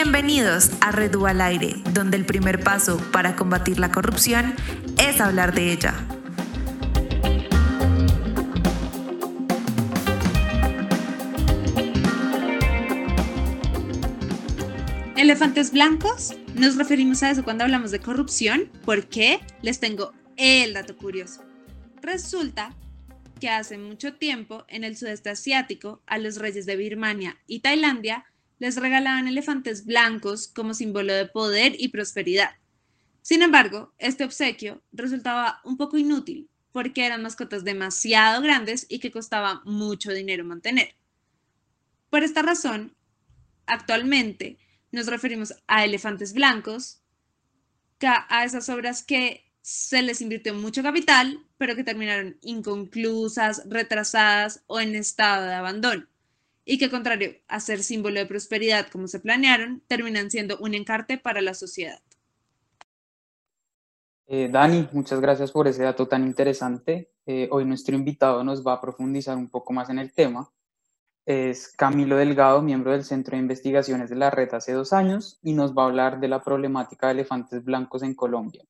Bienvenidos a Redu al Aire, donde el primer paso para combatir la corrupción es hablar de ella. Elefantes blancos, nos referimos a eso cuando hablamos de corrupción, porque les tengo el dato curioso. Resulta que hace mucho tiempo en el sudeste asiático a los reyes de Birmania y Tailandia les regalaban elefantes blancos como símbolo de poder y prosperidad. Sin embargo, este obsequio resultaba un poco inútil porque eran mascotas demasiado grandes y que costaba mucho dinero mantener. Por esta razón, actualmente nos referimos a elefantes blancos, a esas obras que se les invirtió mucho capital, pero que terminaron inconclusas, retrasadas o en estado de abandono y que contrario a ser símbolo de prosperidad como se planearon, terminan siendo un encarte para la sociedad. Eh, Dani, muchas gracias por ese dato tan interesante. Eh, hoy nuestro invitado nos va a profundizar un poco más en el tema. Es Camilo Delgado, miembro del Centro de Investigaciones de la Red hace dos años, y nos va a hablar de la problemática de elefantes blancos en Colombia.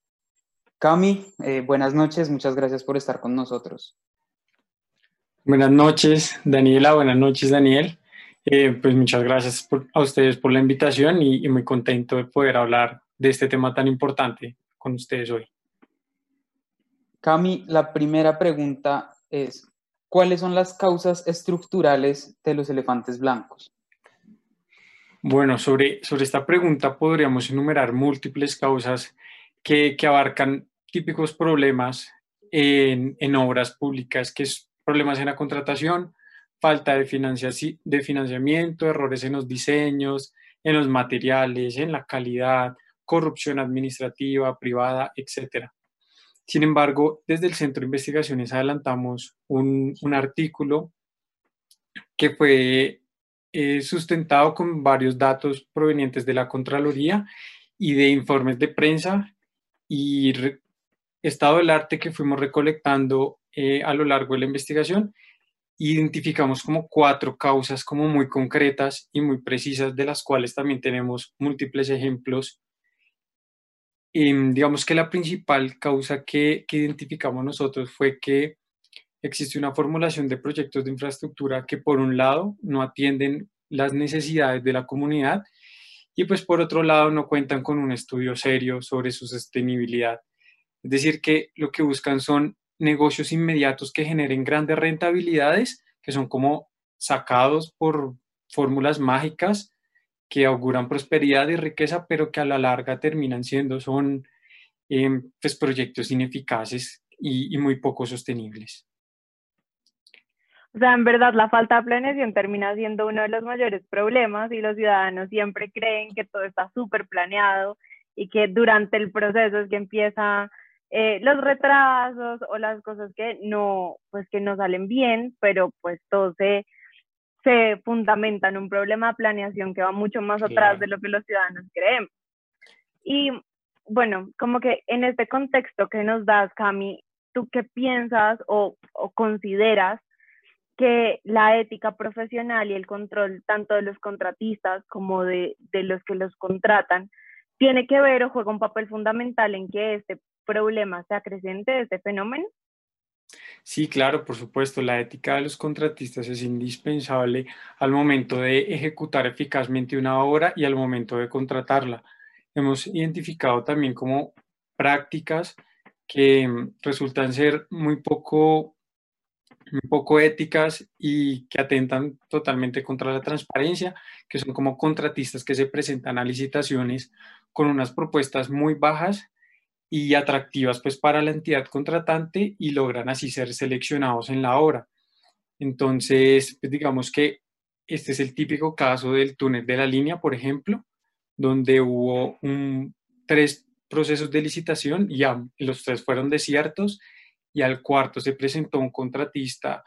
Cami, eh, buenas noches, muchas gracias por estar con nosotros. Buenas noches, Daniela. Buenas noches, Daniel. Eh, pues muchas gracias a ustedes por la invitación y, muy contento de poder hablar de este tema tan importante con ustedes hoy. Cami, la primera pregunta es, ¿cuáles son las causas estructurales de los elefantes blancos? Bueno, sobre, sobre esta pregunta podríamos enumerar múltiples causas que, que abarcan típicos problemas en, en obras públicas que problemas en la contratación, falta de, de financiamiento, errores en los diseños, en los materiales, en la calidad, corrupción administrativa, privada, etc. Sin embargo, desde el Centro de Investigaciones adelantamos un, artículo que fue eh, sustentado con varios datos provenientes de la Contraloría y de informes de prensa y estado del arte que fuimos recolectando eh, a lo largo de la investigación, identificamos como cuatro causas como muy concretas y muy precisas, de las cuales también tenemos múltiples ejemplos. digamos que la principal causa que, que identificamos nosotros fue que existe una formulación de proyectos de infraestructura que por un lado no atienden las necesidades de la comunidad y pues por otro lado no cuentan con un estudio serio sobre su sostenibilidad. Es decir, que lo que buscan son negocios inmediatos que generen grandes rentabilidades, que son como sacados por fórmulas mágicas que auguran prosperidad y riqueza, pero que a la larga terminan siendo, son em, pues, proyectos ineficaces y, y muy poco sostenibles. O sea, en verdad la falta de planeación termina siendo uno de los mayores problemas y los ciudadanos siempre creen que todo está súper planeado y que durante el proceso es que empieza eh, los retrasos o las cosas que no, pues que no salen bien, pero pues todo se, se fundamenta en un problema de planeación que va mucho más atrás de lo que los ciudadanos creen. Y bueno, como que en este contexto que nos das, Cami, ¿tú qué piensas o, o consideras que la ética profesional y el control tanto de los contratistas como de, de los que los contratan tiene que ver o juega un papel fundamental en que este problema sea creciente de este fenómeno? Sí, claro, por supuesto, la ética de los contratistas es indispensable al momento de ejecutar eficazmente una obra y al momento de contratarla. Hemos identificado también como prácticas que mm, resultan ser muy poco, muy poco éticas y que atentan totalmente contra la transparencia, que son como contratistas que se presentan a licitaciones con unas propuestas muy bajas y atractivas pues para la entidad contratante y logran así ser seleccionados en la obra. Entonces, pues, digamos que este es el típico caso del túnel de la línea, por ejemplo, donde hubo tres procesos de licitación y los tres fueron desiertos y al cuarto se presentó un contratista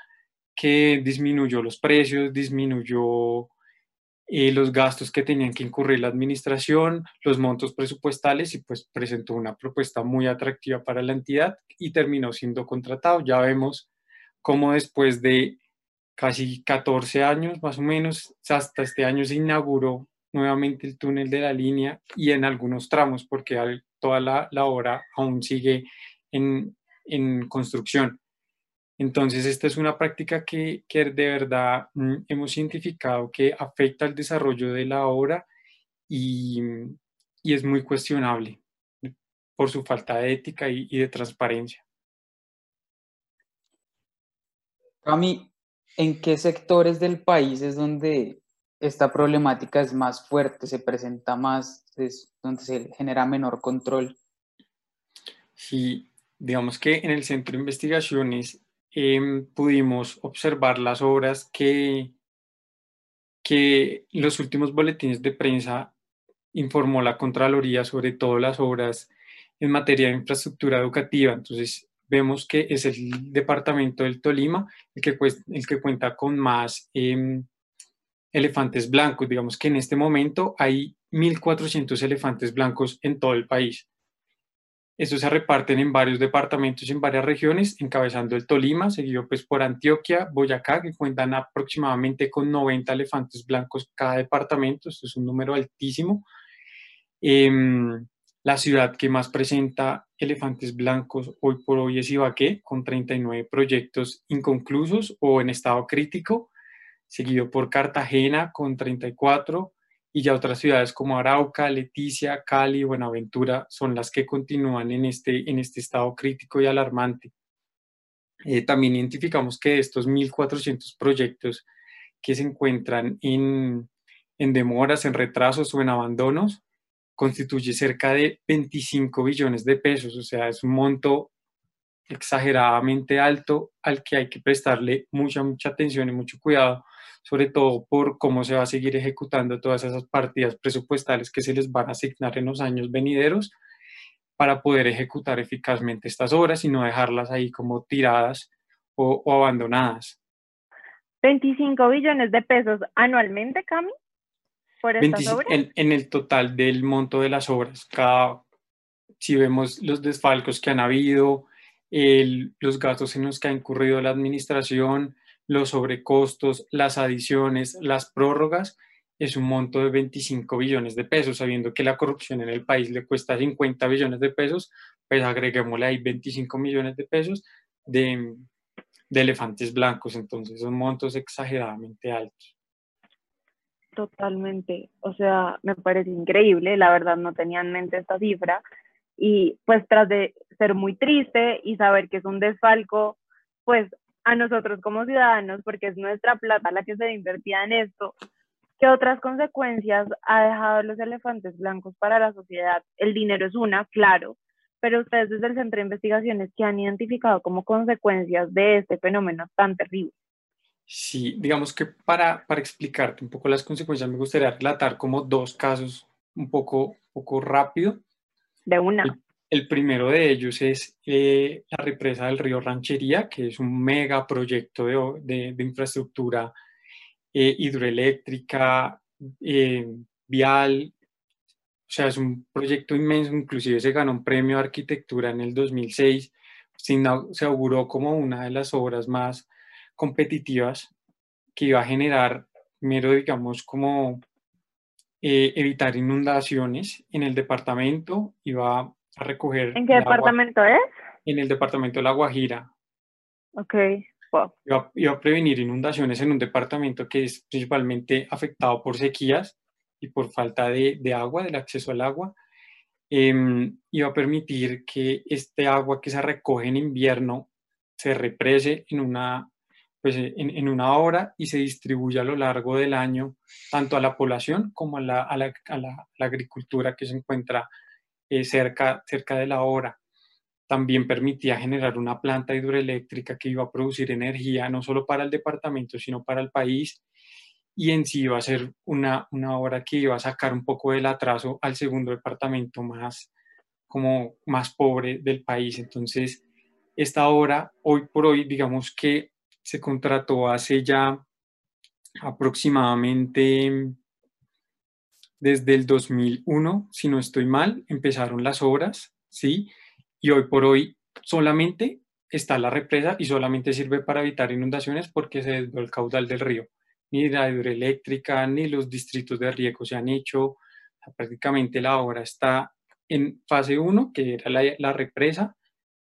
que disminuyó los precios, disminuyó eh, los gastos que tenían que incurrir la administración, los montos presupuestales y pues presentó una propuesta muy atractiva para la entidad y terminó siendo contratado. Ya vemos cómo después de casi 14 años más o menos, hasta este año se inauguró nuevamente el túnel de la línea y en algunos tramos, porque toda la, la obra aún sigue en, en, construcción. Entonces, esta es una práctica que, que de verdad mm, hemos identificado que afecta al desarrollo de la obra y, y es muy cuestionable por su falta de ética y, y de transparencia. Cami, ¿en qué sectores del país es donde esta problemática es más fuerte, se presenta más, es donde se genera menor control. Sí, digamos que en el centro de investigaciones em, pudimos observar las obras que, que los últimos boletines de prensa informó la Contraloría, sobre todo las obras en materia de infraestructura educativa. Entonces, vemos que es el departamento del Tolima el que, el que cuenta con más eh, elefantes blancos. Digamos que en este momento hay 1.400 elefantes blancos en todo el país. Estos se reparten en varios departamentos y en varias regiones, encabezando el Tolima, seguido pues por Antioquia, Boyacá, que cuentan aproximadamente con 90 elefantes blancos cada departamento. Esto es un número altísimo. Em, la ciudad que más presenta elefantes blancos hoy por hoy es Ibaqué, con 39 proyectos inconclusos o en estado crítico seguido por Cartagena con 34 y ya otras ciudades como Arauca, Leticia, Cali, Buenaventura son las que continúan en este, en este estado crítico y alarmante. Eh, también identificamos que de estos 1.400 proyectos que se encuentran en, en demoras, en retrasos o en abandonos, constituye cerca de 25 billones de pesos, o sea, es un monto exageradamente alto al que hay que prestarle mucha, mucha atención y mucho cuidado sobre todo por cómo se va a seguir ejecutando todas esas partidas presupuestales que se les van a asignar en los años venideros para poder ejecutar eficazmente estas obras y no dejarlas ahí como tiradas o, abandonadas. 25 billones de pesos anualmente, Cami, por estas obras. En, el total del monto de las obras, cada, si vemos los desfalcos que han habido, los gastos en los que ha incurrido la administración, los sobrecostos, las adiciones, las prórrogas, es un monto de 25 billones de pesos, sabiendo que la corrupción en el país le cuesta 50 billones de pesos, pues agreguémosle ahí 25 millones de pesos de, de elefantes blancos, entonces son montos exageradamente altos. Totalmente, o sea, me parece increíble, la verdad no tenía en mente esta cifra. Y pues tras de ser muy triste y saber que es un desfalco, pues a nosotros como ciudadanos, porque es nuestra plata la que se invertía en esto, ¿qué otras consecuencias ha dejado los elefantes blancos para la sociedad? El dinero es una, claro, pero ustedes desde el Centro de Investigaciones, ¿qué han identificado como consecuencias de este fenómeno tan terrible? Sí, digamos que para, para explicarte un poco las consecuencias, me gustaría relatar como dos casos un poco, poco rápido. De una. El primero de ellos es eh, la represa del río Ranchería, que es un mega proyecto de, infraestructura eh, hidroeléctrica, eh, vial, o sea, es un proyecto inmenso, inclusive se ganó un premio de arquitectura en el 2006, se auguró como una de las obras más competitivas que iba a generar, mero digamos, como evitar inundaciones en el departamento, iba a recoger. ¿En qué departamento es? En el departamento de La Guajira. Ok. Wow. Iba, a prevenir inundaciones en un departamento que es principalmente afectado por sequías y por falta de, de agua, del acceso al agua. Eh, iba a permitir que este agua que se recoge en invierno se represe en una, pues en, en, una hora y se distribuya a lo largo del año tanto a la población como a la, a la, a la, la agricultura que se encuentra eh, cerca, cerca de la obra. También permitía generar una planta hidroeléctrica que iba a producir energía no solo para el departamento, sino para el país. Y en sí iba a ser una, una obra que iba a sacar un poco del atraso al segundo departamento más, como más pobre del país. Entonces, esta obra, hoy por hoy, digamos que se contrató hace ya aproximadamente desde el 2001, si no estoy mal, empezaron las obras, ¿sí? Y hoy por hoy solamente está la represa y solamente sirve para evitar inundaciones porque se desvió el caudal del río. ni la hidroeléctrica, ni los distritos de riego se han hecho. prácticamente la obra está en fase 1, que era la, la, represa,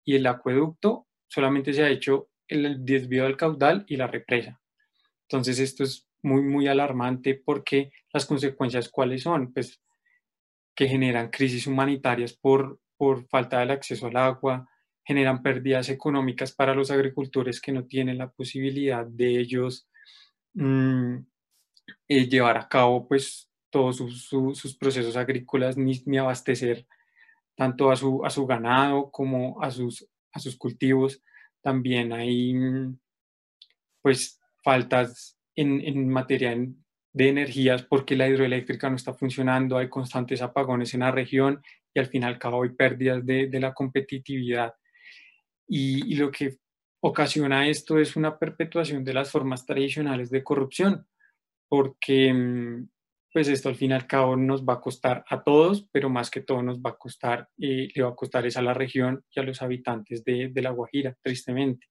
y el acueducto solamente se ha hecho el desvío del caudal y la represa. Entonces esto es muy, muy alarmante porque las consecuencias cuáles son, pues que generan crisis humanitarias por, por falta del acceso al agua, generan pérdidas económicas para los agricultores que no tienen la posibilidad de ellos mm, eh, llevar a cabo pues todos sus, procesos agrícolas ni, abastecer tanto a su, a su ganado como a sus, a sus cultivos. También hay mm, pues faltas en, en materia de energías porque la hidroeléctrica no está funcionando, hay constantes apagones en la región y al final cabo hay pérdidas de, de la competitividad. Y, lo que ocasiona esto es una perpetuación de las formas tradicionales de corrupción, porque mm, pues esto al fin y cabo nos va a costar a todos, pero más que todo nos va a costar, eh, le va a costar es a la región y a los habitantes de, de La Guajira, tristemente.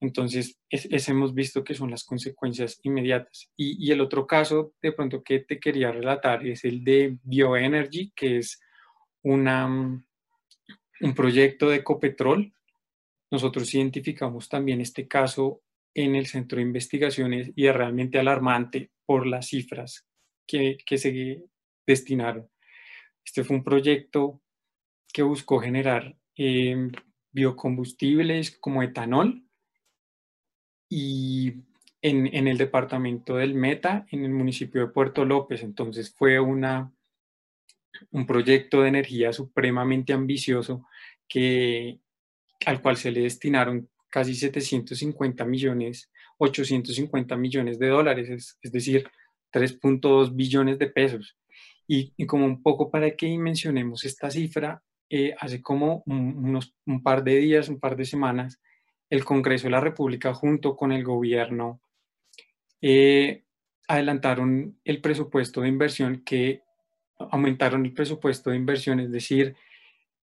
Entonces, es, hemos visto que son las consecuencias inmediatas. Y, y, el otro caso, de pronto, que te quería relatar es el de Bioenergy, que es una, mm, un proyecto de Ecopetrol. Nosotros identificamos también este caso en el centro de investigaciones y es realmente alarmante por las cifras que, que se destinaron. Este fue un proyecto que buscó generar eh, biocombustibles como etanol y en, el departamento del Meta, en el municipio de Puerto López. Entonces fue una, un proyecto de energía supremamente ambicioso que, al cual se le destinaron casi 750 millones, 850 millones de dólares, es, decir, 3.2 billones de pesos. Y, como un poco para que mencionemos esta cifra, eh, hace como un, unos, un par de días, un par de semanas, el Congreso de la República junto con el gobierno eh, adelantaron el presupuesto de inversión que aumentaron el presupuesto de inversión, es decir,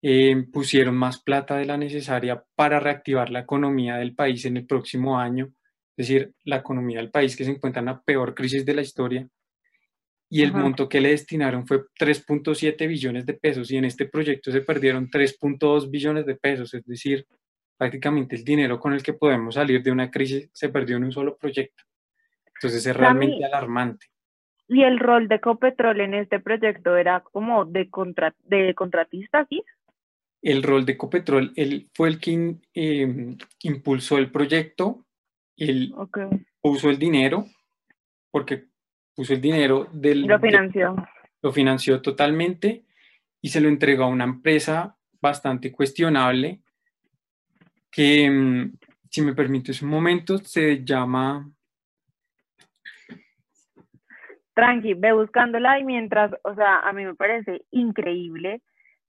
eh, pusieron más plata de la necesaria para reactivar la economía del país en el próximo año, es decir, la economía del país que se encuentra en la peor crisis de la historia, y el monto que le destinaron fue 3.7 billones de pesos, y en este proyecto se perdieron 3.2 billones de pesos, es decir, prácticamente el dinero con el que podemos salir de una crisis se perdió en un solo proyecto. Entonces es realmente alarmante. ¿Y el rol de Copetrol en este proyecto era como de, contra, de contratista, sí? El rol de Copetrol él fue el que em, impulsó el proyecto, él puso el dinero, porque puso el dinero del... Lo financió. lo financió totalmente y se lo entregó a una empresa bastante cuestionable que, mm, si me permites un momento, se llama... Tranqui, ve buscándola y mientras, o sea, a mí me parece increíble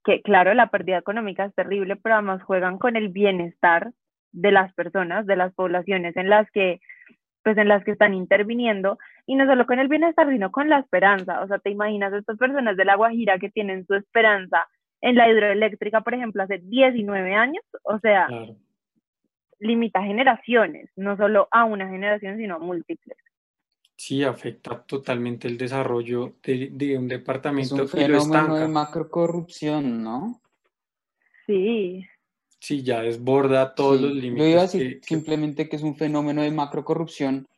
que, claro, la pérdida económica es terrible, pero además juegan con el bienestar de las personas, de las poblaciones en las que pues en las que están interviniendo, y no solo con el bienestar, sino con la esperanza. O sea, te imaginas estas personas de la Guajira que tienen su esperanza en la hidroeléctrica, por ejemplo, hace 19 años, o sea, limita generaciones, no solo a una generación, sino a múltiples. Sí, afecta totalmente el desarrollo de, un departamento. Es un fenómeno de macrocorrupción, ¿no? Sí. Sí, ya desborda todos los límites. Yo iba a decir simplemente que es un fenómeno de macrocorrupción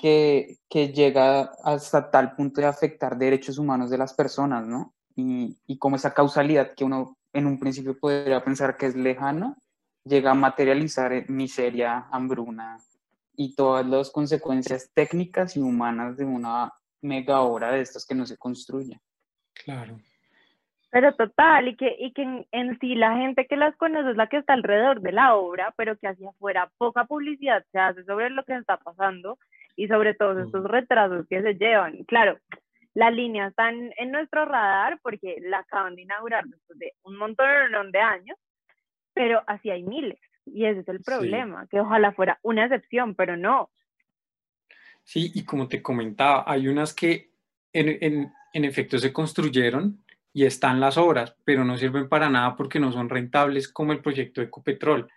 que, que llega hasta tal punto de afectar derechos humanos de las personas, ¿no? Y, y como esa causalidad que uno en un principio podría pensar que es lejana, llega a materializar miseria, hambruna y todas las consecuencias técnicas y humanas de una mega obra de estas que no se construye. Claro. Pero total, y que, y que en, sí la gente que las conoce es la que está alrededor de la obra, pero que hacia afuera poca publicidad se hace sobre lo que está pasando y sobre todos estos retrasos que se llevan. Claro, la línea está en, en, nuestro radar porque la acaban de inaugurar después de un montón de años, pero así hay miles. Y ese es el problema, que ojalá fuera una excepción, pero no. Sí, y como te comentaba, hay unas que en, en, en efecto se construyeron y están las obras, pero no sirven para nada porque no son rentables como el proyecto Ecopetrol,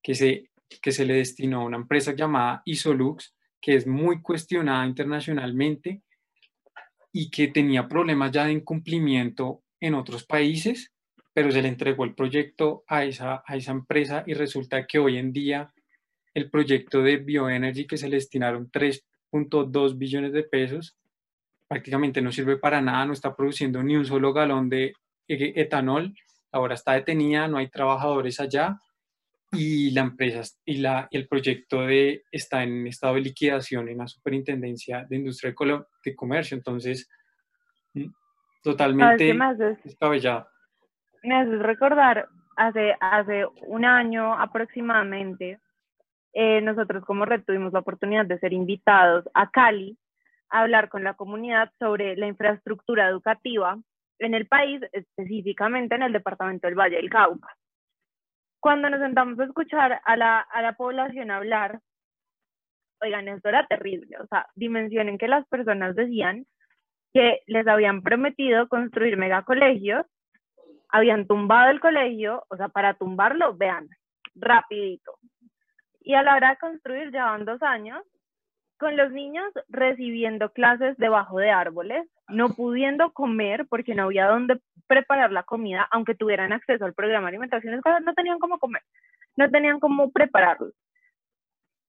que se, que se le destinó a una empresa llamada Isolux, que es muy cuestionada internacionalmente y que tenía problemas ya de incumplimiento en otros países, pero se le entregó el proyecto a esa, a esa empresa y resulta que hoy en día el proyecto de Bioenergy que se le destinaron 3.2 billones de pesos prácticamente no sirve para nada, no está produciendo ni un solo galón de etanol, ahora está detenida, no hay trabajadores allá y la empresa y la, el proyecto de, está en estado de liquidación en la Superintendencia de Industria de Comercio, entonces mm, totalmente descabellado. Me haces recordar, hace, hace un año aproximadamente, eh, nosotros como red tuvimos la oportunidad de ser invitados a Cali hablar con la comunidad sobre la infraestructura educativa en el país, específicamente en el departamento del Valle del Cauca. Cuando nos sentamos a escuchar a la, a la población hablar, oigan, esto era terrible, o sea, dimensionen que las personas decían que les habían prometido construir megacolegios, habían tumbado el colegio, o sea, para tumbarlo, vean, rapidito. Y a la hora de construir, llevan dos años, con los niños recibiendo clases debajo de árboles, no pudiendo comer porque no había dónde preparar la comida, aunque tuvieran acceso al programa de alimentación escolar, no tenían cómo comer, no tenían cómo prepararlo.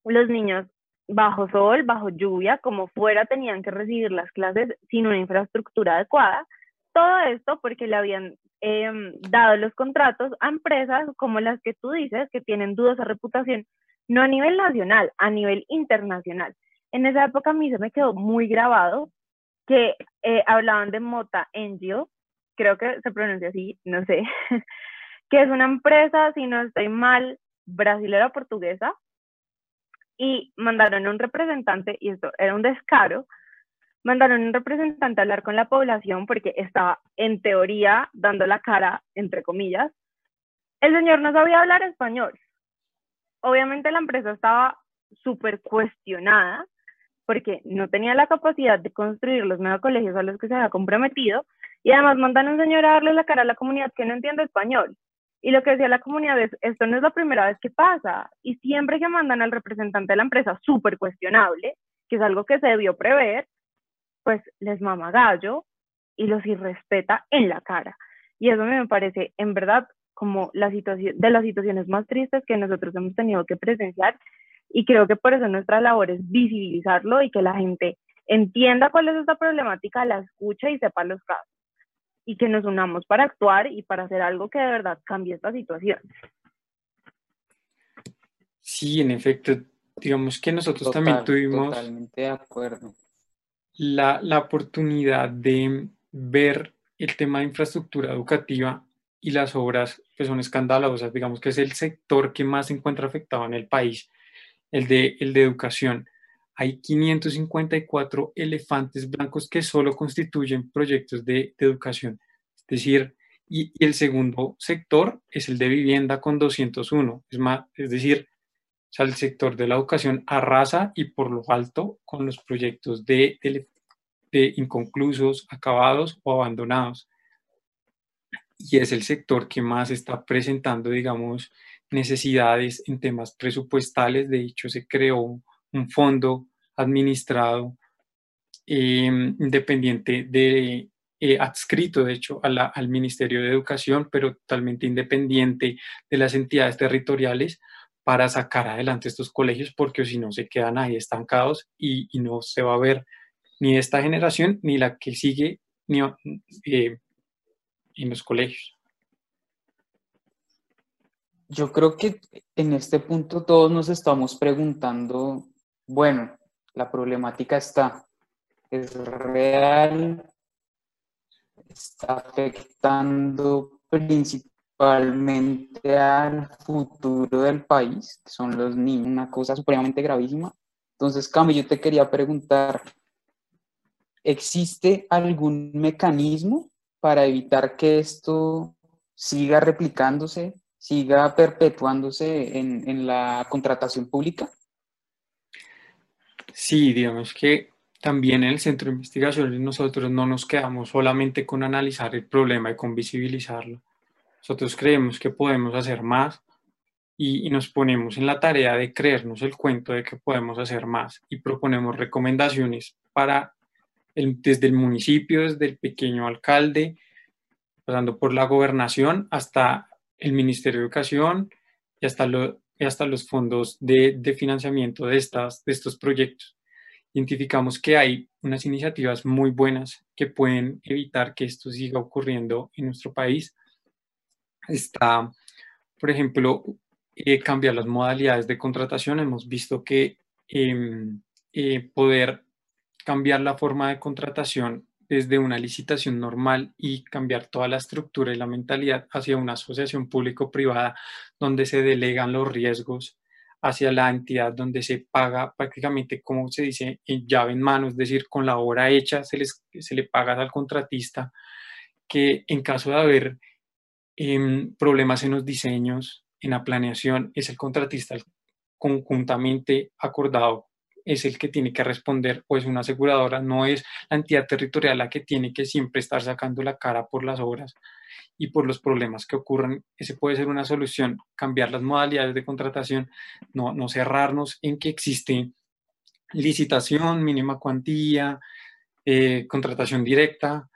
Los niños bajo sol, bajo lluvia, como fuera, tenían que recibir las clases sin una infraestructura adecuada. Todo esto porque le habían em, dado los contratos a empresas como las que tú dices, que tienen dudosa reputación, no a nivel nacional, a nivel internacional. En esa época a mí se me quedó muy grabado que eh, hablaban de Mota Angel, creo que se pronuncia así, no sé, que es una empresa, si no estoy mal, brasilera portuguesa, y mandaron un representante, y esto era un descaro, mandaron un representante a hablar con la población porque estaba en teoría dando la cara, entre comillas. El señor no sabía hablar español. Obviamente la empresa estaba súper cuestionada porque no tenía la capacidad de construir los nuevos colegios a los que se había comprometido y además mandan a un señor a darle la cara a la comunidad que no entiende español. Y lo que decía la comunidad es, esto no es la primera vez que pasa. Y siempre que mandan al representante de la empresa, súper cuestionable, que es algo que se debió prever, pues les mama gallo y los irrespeta en la cara. Y eso me parece, en verdad, como la situación, de las situaciones más tristes que nosotros hemos tenido que presenciar y creo que por eso nuestra labor es visibilizarlo y que la gente entienda cuál es esta problemática, la escuche y sepa los casos. Y que nos unamos para actuar y para hacer algo que de verdad cambie esta situación. Sí, en efecto, digamos que nosotros también tuvimos totalmente de acuerdo. La, la oportunidad de ver el tema de infraestructura educativa y las obras que son escandalosas, digamos que es el sector que más se encuentra afectado en el país el de, el de educación. Hay 554 elefantes blancos que solo constituyen proyectos de, educación. Es decir, y, el segundo sector es el de vivienda con 201. Es, más, es decir, el sector de la educación arrasa y por lo alto con los proyectos de, de inconclusos, acabados o abandonados. Y es el sector que más está presentando, digamos, necesidades en temas presupuestales. De hecho, se creó un fondo administrado em, independiente de eh, adscrito, de hecho, al Ministerio de Educación, pero totalmente independiente de las entidades territoriales para sacar adelante estos colegios, porque si no se quedan ahí estancados y, no se va a ver ni esta generación ni la que sigue ni, eh, en los colegios. Yo creo que en este punto todos nos estamos preguntando, bueno, la problemática está, es real, está afectando principalmente al futuro del país, que son los niños, una cosa supremamente gravísima. Entonces, Cami, yo te quería preguntar, ¿existe algún mecanismo para evitar que esto siga replicándose siga perpetuándose en, la contratación pública? Sí, digamos que también en el centro de investigación nosotros no nos quedamos solamente con analizar el problema y con visibilizarlo. Nosotros creemos que podemos hacer más y, nos ponemos en la tarea de creernos el cuento de que podemos hacer más y proponemos recomendaciones para desde el municipio, desde el pequeño alcalde, pasando por la gobernación hasta el Ministerio de Educación y hasta, lo, hasta los fondos de, de financiamiento de, estas, de estos proyectos. Identificamos que hay unas iniciativas muy buenas que pueden evitar que esto siga ocurriendo en nuestro país. Está, por ejemplo, eh, cambiar las modalidades de contratación. Hemos visto que em, eh, poder cambiar la forma de contratación desde una licitación normal y cambiar toda la estructura y la mentalidad hacia una asociación público-privada donde se delegan los riesgos hacia la entidad donde se paga prácticamente, como se dice, en llave en mano, es decir, con la obra hecha se, les, se le paga al contratista, que en caso de haber em, problemas en los diseños, en la planeación es el contratista conjuntamente acordado es el que tiene que responder o es una aseguradora, no es la entidad territorial la que tiene que siempre estar sacando la cara por las obras y por los problemas que ocurren. Ese puede ser una solución, cambiar las modalidades de contratación, no, no cerrarnos en que existe licitación, mínima cuantía, eh, contratación directa,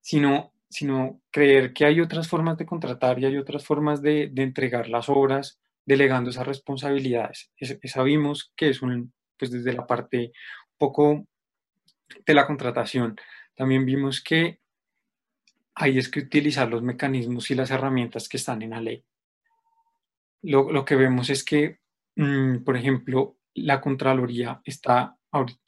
sino sino creer que hay otras formas de contratar y hay otras formas de, entregar las obras delegando esas responsabilidades. sabimos que es un, pues desde la parte un poco de la contratación. También vimos que hay es que utilizar los mecanismos y las herramientas que están en la ley. Lo, que vemos es que, mm, por ejemplo, la Contraloría está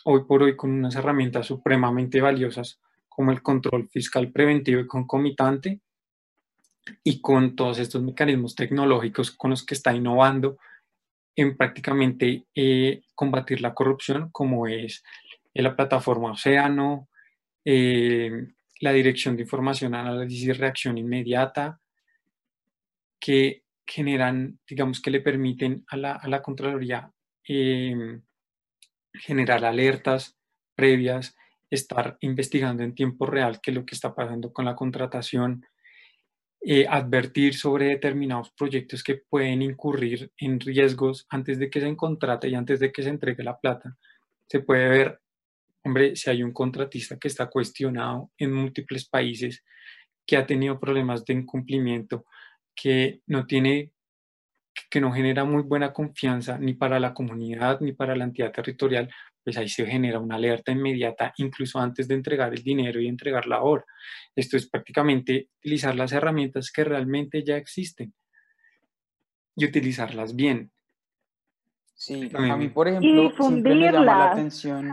hoy por hoy con unas herramientas supremamente valiosas como el control fiscal preventivo y concomitante y con todos estos mecanismos tecnológicos con los que está innovando en prácticamente eh, combatir la corrupción, como es la plataforma Océano, eh, la Dirección de Información, Análisis y Reacción Inmediata, que generan, digamos que le permiten a la, a la Contraloría eh, generar alertas previas estar investigando en tiempo real qué es lo que está pasando con la contratación, eh, advertir sobre determinados proyectos que pueden incurrir en riesgos antes de que se contrate y antes de que se entregue la plata. Se puede ver, hombre, si hay un contratista que está cuestionado en múltiples países, que ha tenido problemas de incumplimiento, que no tiene que no genera muy buena confianza ni para la comunidad ni para la entidad territorial, pues ahí se genera una alerta inmediata incluso antes de entregar el dinero y entregar la hora. Esto es prácticamente utilizar las herramientas que realmente ya existen y utilizarlas bien. Sí, a mí, por ejemplo, siempre me llama la atención.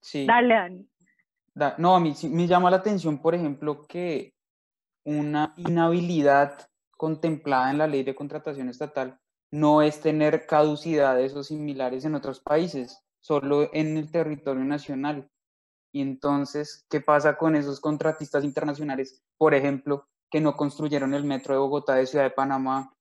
Sí. Dale, no, a mí me llama la atención, por ejemplo, que una inhabilidad contemplada en la ley de contratación estatal no es tener caducidades o similares en otros países solo en el territorio nacional. Y entonces, ¿qué pasa con esos contratistas internacionales, por ejemplo, que no construyeron el metro de Bogotá de Ciudad de Panamá,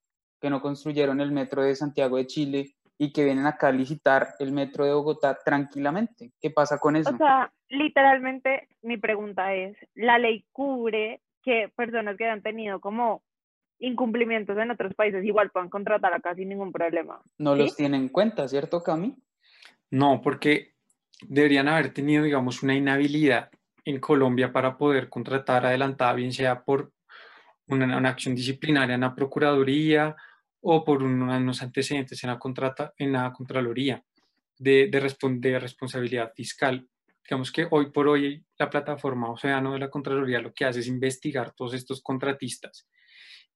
que no construyeron el metro de Santiago de Chile y que vienen acá a licitar el metro de Bogotá tranquilamente? ¿Qué pasa con eso? O sea, literalmente mi pregunta es, ¿la ley cubre que personas que han tenido como incumplimientos en otros países igual puedan contratar acá sin ningún problema? No los tienen en cuenta, ¿cierto, Cami? No, porque deberían haber tenido, digamos, una inhabilidad en Colombia para poder contratar adelantada, bien sea por una, acción disciplinaria en la Procuraduría o por unos antecedentes en la, contrata, en la Contraloría de, de, responsabilidad fiscal. Digamos que hoy por hoy la plataforma Océano de la Contraloría lo que hace es investigar todos estos contratistas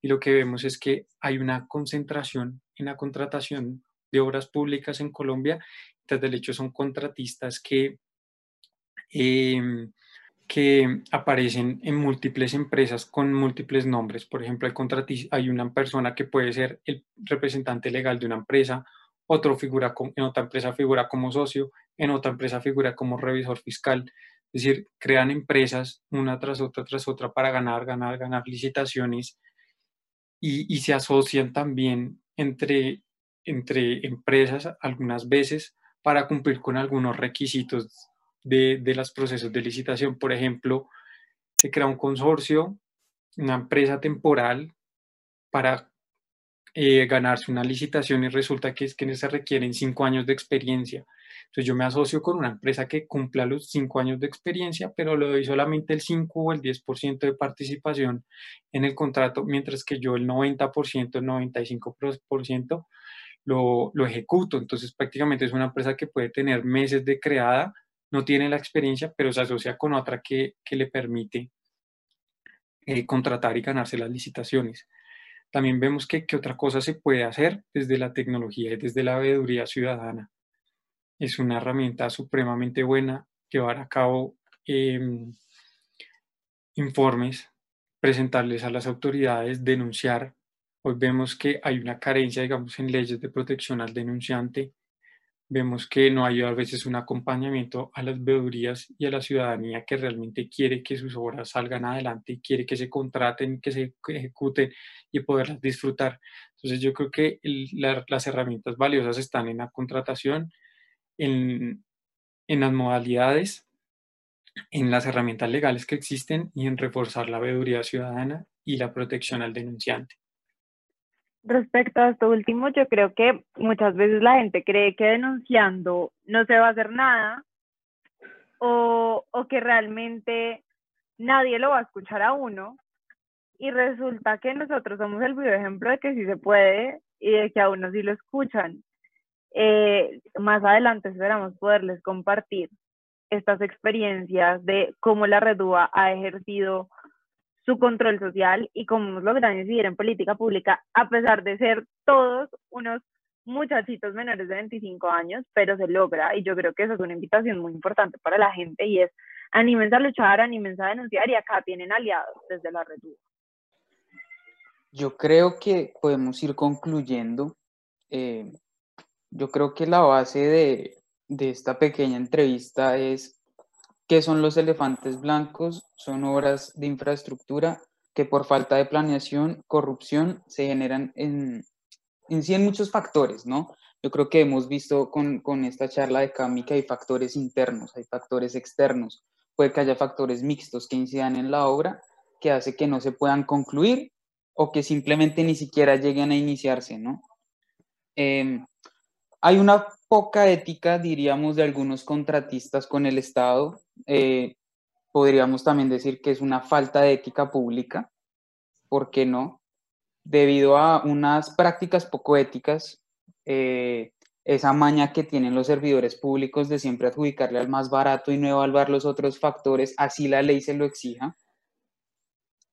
y lo que vemos es que hay una concentración en la contratación de obras públicas en Colombia de hecho son contratistas que, em, que aparecen en múltiples empresas con múltiples nombres. Por ejemplo, hay, hay una persona que puede ser el representante legal de una empresa, otro figura en otra empresa figura como socio, en otra empresa figura como revisor fiscal. Es decir, crean empresas una tras otra, tras otra para ganar, ganar, ganar licitaciones y, se asocian también entre, entre empresas algunas veces para cumplir con algunos requisitos de, de los procesos de licitación. Por ejemplo, se crea un consorcio, una empresa temporal para eh, ganarse una licitación y resulta que es que se requieren cinco años de experiencia. Entonces yo me asocio con una empresa que cumpla los cinco años de experiencia, pero le doy solamente el 5 o el 10% de participación en el contrato, mientras que yo el 90%, el 95% lo, lo ejecuto. Entonces prácticamente es una empresa que puede tener meses de creada, no tiene la experiencia, pero se asocia con otra que, que le permite eh, contratar y ganarse las licitaciones. También vemos que, que, otra cosa se puede hacer desde la tecnología y desde la veeduría ciudadana. Es una herramienta supremamente buena llevar a cabo em, informes, presentarles a las autoridades, denunciar Hoy vemos que hay una carencia, digamos, en leyes de protección al denunciante. Vemos que no hay a veces un acompañamiento a las veedurías y a la ciudadanía que realmente quiere que sus obras salgan adelante y quiere que se contraten, que se ejecuten y poderlas disfrutar. Entonces yo creo que las herramientas valiosas están en la contratación, en, en las modalidades, en las herramientas legales que existen y en reforzar la veeduría ciudadana y la protección al denunciante. Respecto a esto último, yo creo que muchas veces la gente cree que denunciando no se va a hacer nada o, o que realmente nadie lo va a escuchar a uno y resulta que nosotros somos el video ejemplo de que sí se puede y de que a uno sí lo escuchan. Eh, más adelante esperamos poderles compartir estas experiencias de cómo la Redúa ha ejercido su control social y cómo logrado incidir en política pública, a pesar de ser todos unos muchachitos menores de 25 años, pero se logra y yo creo que esa es una invitación muy importante para la gente y es anímense a luchar, anímense a denunciar y acá tienen aliados desde la red. Yo creo que podemos ir concluyendo. Eh, yo creo que la base de, de esta pequeña entrevista es ¿Qué son los elefantes blancos? Son obras de infraestructura que por falta de planeación, corrupción, se generan en, en sí en muchos factores, ¿no? Yo creo que hemos visto con, con esta charla de Cami que hay factores internos, hay factores externos, puede que haya factores mixtos que incidan en la obra que hace que no se puedan concluir o que simplemente ni siquiera lleguen a iniciarse, ¿no? Eh, hay una poca ética, diríamos, de algunos contratistas con el Estado. Eh, podríamos también decir que es una falta de ética pública. ¿Por qué no? Debido a unas prácticas poco éticas, eh, esa maña que tienen los servidores públicos de siempre adjudicarle al más barato y no evaluar los otros factores, así la ley se lo exija.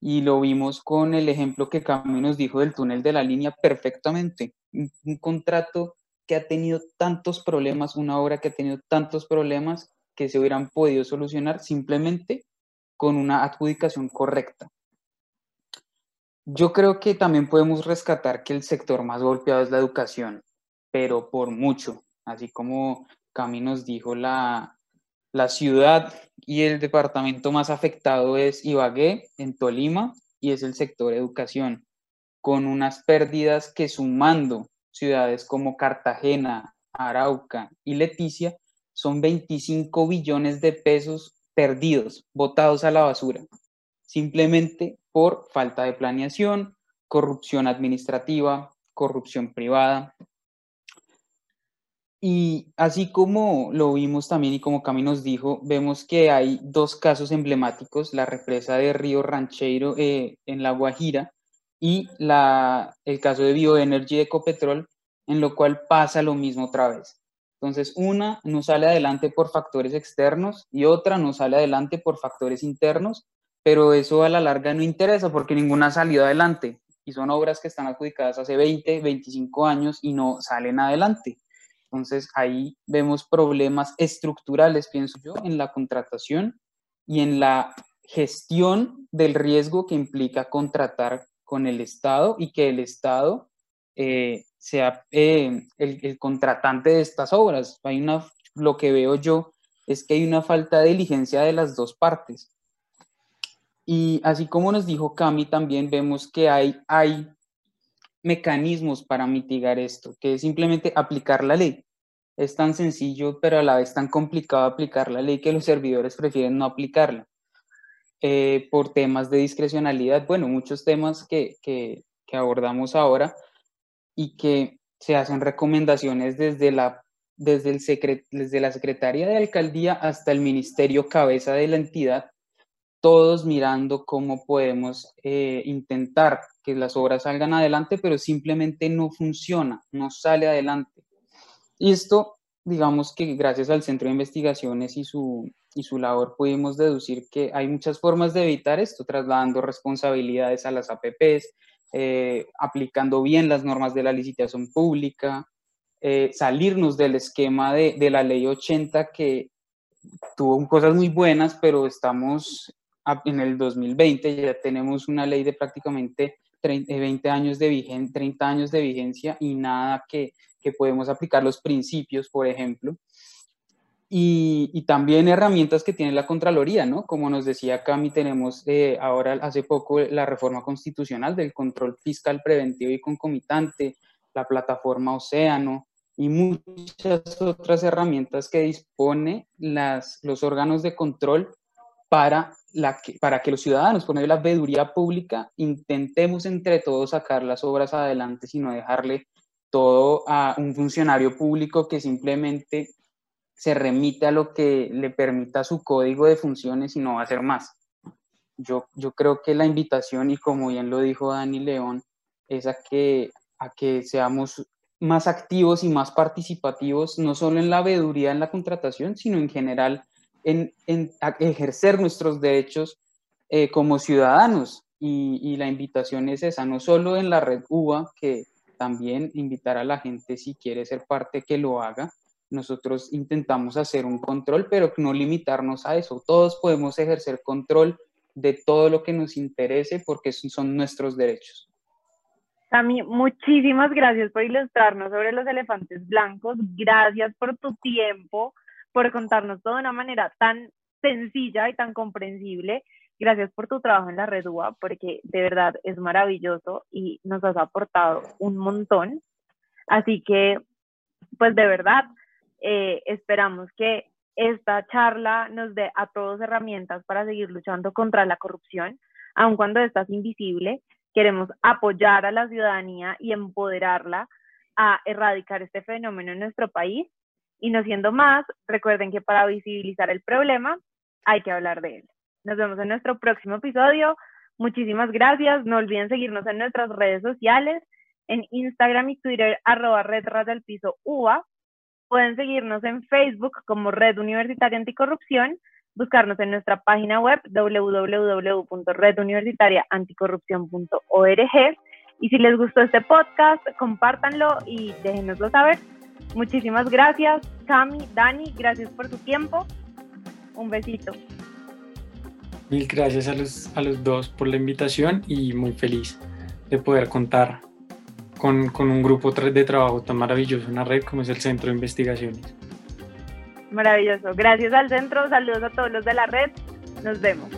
Y lo vimos con el ejemplo que Camilo nos dijo del túnel de la línea perfectamente. un contrato que ha tenido tantos problemas, una obra que ha tenido tantos problemas que se hubieran podido solucionar simplemente con una adjudicación correcta. Yo creo que también podemos rescatar que el sector más golpeado es la educación, pero por mucho, así como Cami nos dijo, la, la ciudad y el departamento más afectado es Ibagué, en Tolima, y es el sector educación, con unas pérdidas que sumando ciudades como Cartagena, Arauca y Leticia son 25 billones de pesos perdidos, botados a la basura, simplemente por falta de planeación, corrupción administrativa, corrupción privada. Y así como lo vimos también y como Cami nos dijo, vemos que hay dos casos emblemáticos, la represa de Río Rancheiro eh, en La Guajira y la, el caso de Bioenergy de Ecopetrol, en lo cual pasa lo mismo otra vez. Entonces, una no sale adelante por factores externos y otra no sale adelante por factores internos, pero eso a la larga no interesa porque ninguna ha salido adelante y son obras que están adjudicadas hace 20, 25 años y no salen adelante. Entonces, ahí vemos problemas estructurales, pienso yo, en la contratación y en la gestión del riesgo que implica contratar con el Estado y que el Estado eh, sea eh, el, contratante de estas obras. Hay una, lo que veo yo es que hay una falta de diligencia de las dos partes. Y así como nos dijo Cami, también vemos que hay, hay mecanismos para mitigar esto, que es simplemente aplicar la ley. Es tan sencillo, pero a la vez tan complicado aplicar la ley que los servidores prefieren no aplicarla. Eh, por temas de discrecionalidad, bueno, muchos temas que, que, abordamos ahora, y que se hacen recomendaciones desde la, desde, el desde la Secretaría de Alcaldía hasta el Ministerio Cabeza de la entidad, todos mirando cómo podemos eh, intentar que las obras salgan adelante, pero simplemente no funciona, no sale adelante. Y esto, digamos que gracias al Centro de Investigaciones y su, y su labor pudimos deducir que hay muchas formas de evitar esto, trasladando responsabilidades a las APPs, eh, aplicando bien las normas de la licitación pública, eh, salirnos del esquema de, de, la ley 80 que tuvo cosas muy buenas, pero estamos en el 2020, ya tenemos una ley de prácticamente 30, 20 años de vigencia, 30 años de vigencia y nada que, que podemos aplicar los principios, por ejemplo. Y, también herramientas que tiene la Contraloría, ¿no? Como nos decía Cami, tenemos eh, ahora hace poco la reforma constitucional del control fiscal preventivo y concomitante, la plataforma Océano y muchas otras herramientas que dispone las, los órganos de control para, la que, para que los ciudadanos, por medio de la veeduría pública, intentemos entre todos sacar las obras adelante, sino dejarle todo a un funcionario público que simplemente se remite a lo que le permita su código de funciones y no va a hacer más. Yo, yo creo que la invitación, y como bien lo dijo Dani León, es a que, a que seamos más activos y más participativos, no solo en la veeduría, en la contratación, sino en general en, en ejercer nuestros derechos eh, como ciudadanos. Y, y, la invitación es esa, no solo en la red UBA, que también invitar a la gente si quiere ser parte que lo haga, nosotros intentamos hacer un control, pero no limitarnos a eso. Todos podemos ejercer control de todo lo que nos interese porque son nuestros derechos. Tami, muchísimas gracias por ilustrarnos sobre los elefantes blancos. Gracias por tu tiempo, por contarnos todo de una manera tan sencilla y tan comprensible. Gracias por tu trabajo en la Red UA, porque de verdad es maravilloso y nos has aportado un montón. Así que, pues de verdad, eh, esperamos que esta charla nos dé a todos herramientas para seguir luchando contra la corrupción, aun cuando esta es invisible. Queremos apoyar a la ciudadanía y empoderarla a erradicar este fenómeno en nuestro país. Y no siendo más, recuerden que para visibilizar el problema hay que hablar de él. Nos vemos en nuestro próximo episodio. Muchísimas gracias. No olviden seguirnos en nuestras redes sociales, en Instagram y Twitter, arroba red del piso UA Pueden seguirnos en Facebook como Red Universitaria Anticorrupción, buscarnos en nuestra página web www.reduniversitariaanticorrupción.org y si les gustó este podcast, compártanlo y déjenoslo saber. Muchísimas gracias, Cami, Dani, gracias por tu tiempo. Un besito. Mil gracias a los, a los dos por la invitación y muy feliz de poder contar con, un grupo de trabajo tan maravilloso, una red como es el Centro de Investigaciones. Maravilloso. Gracias al centro, saludos a todos los de la red. Nos vemos.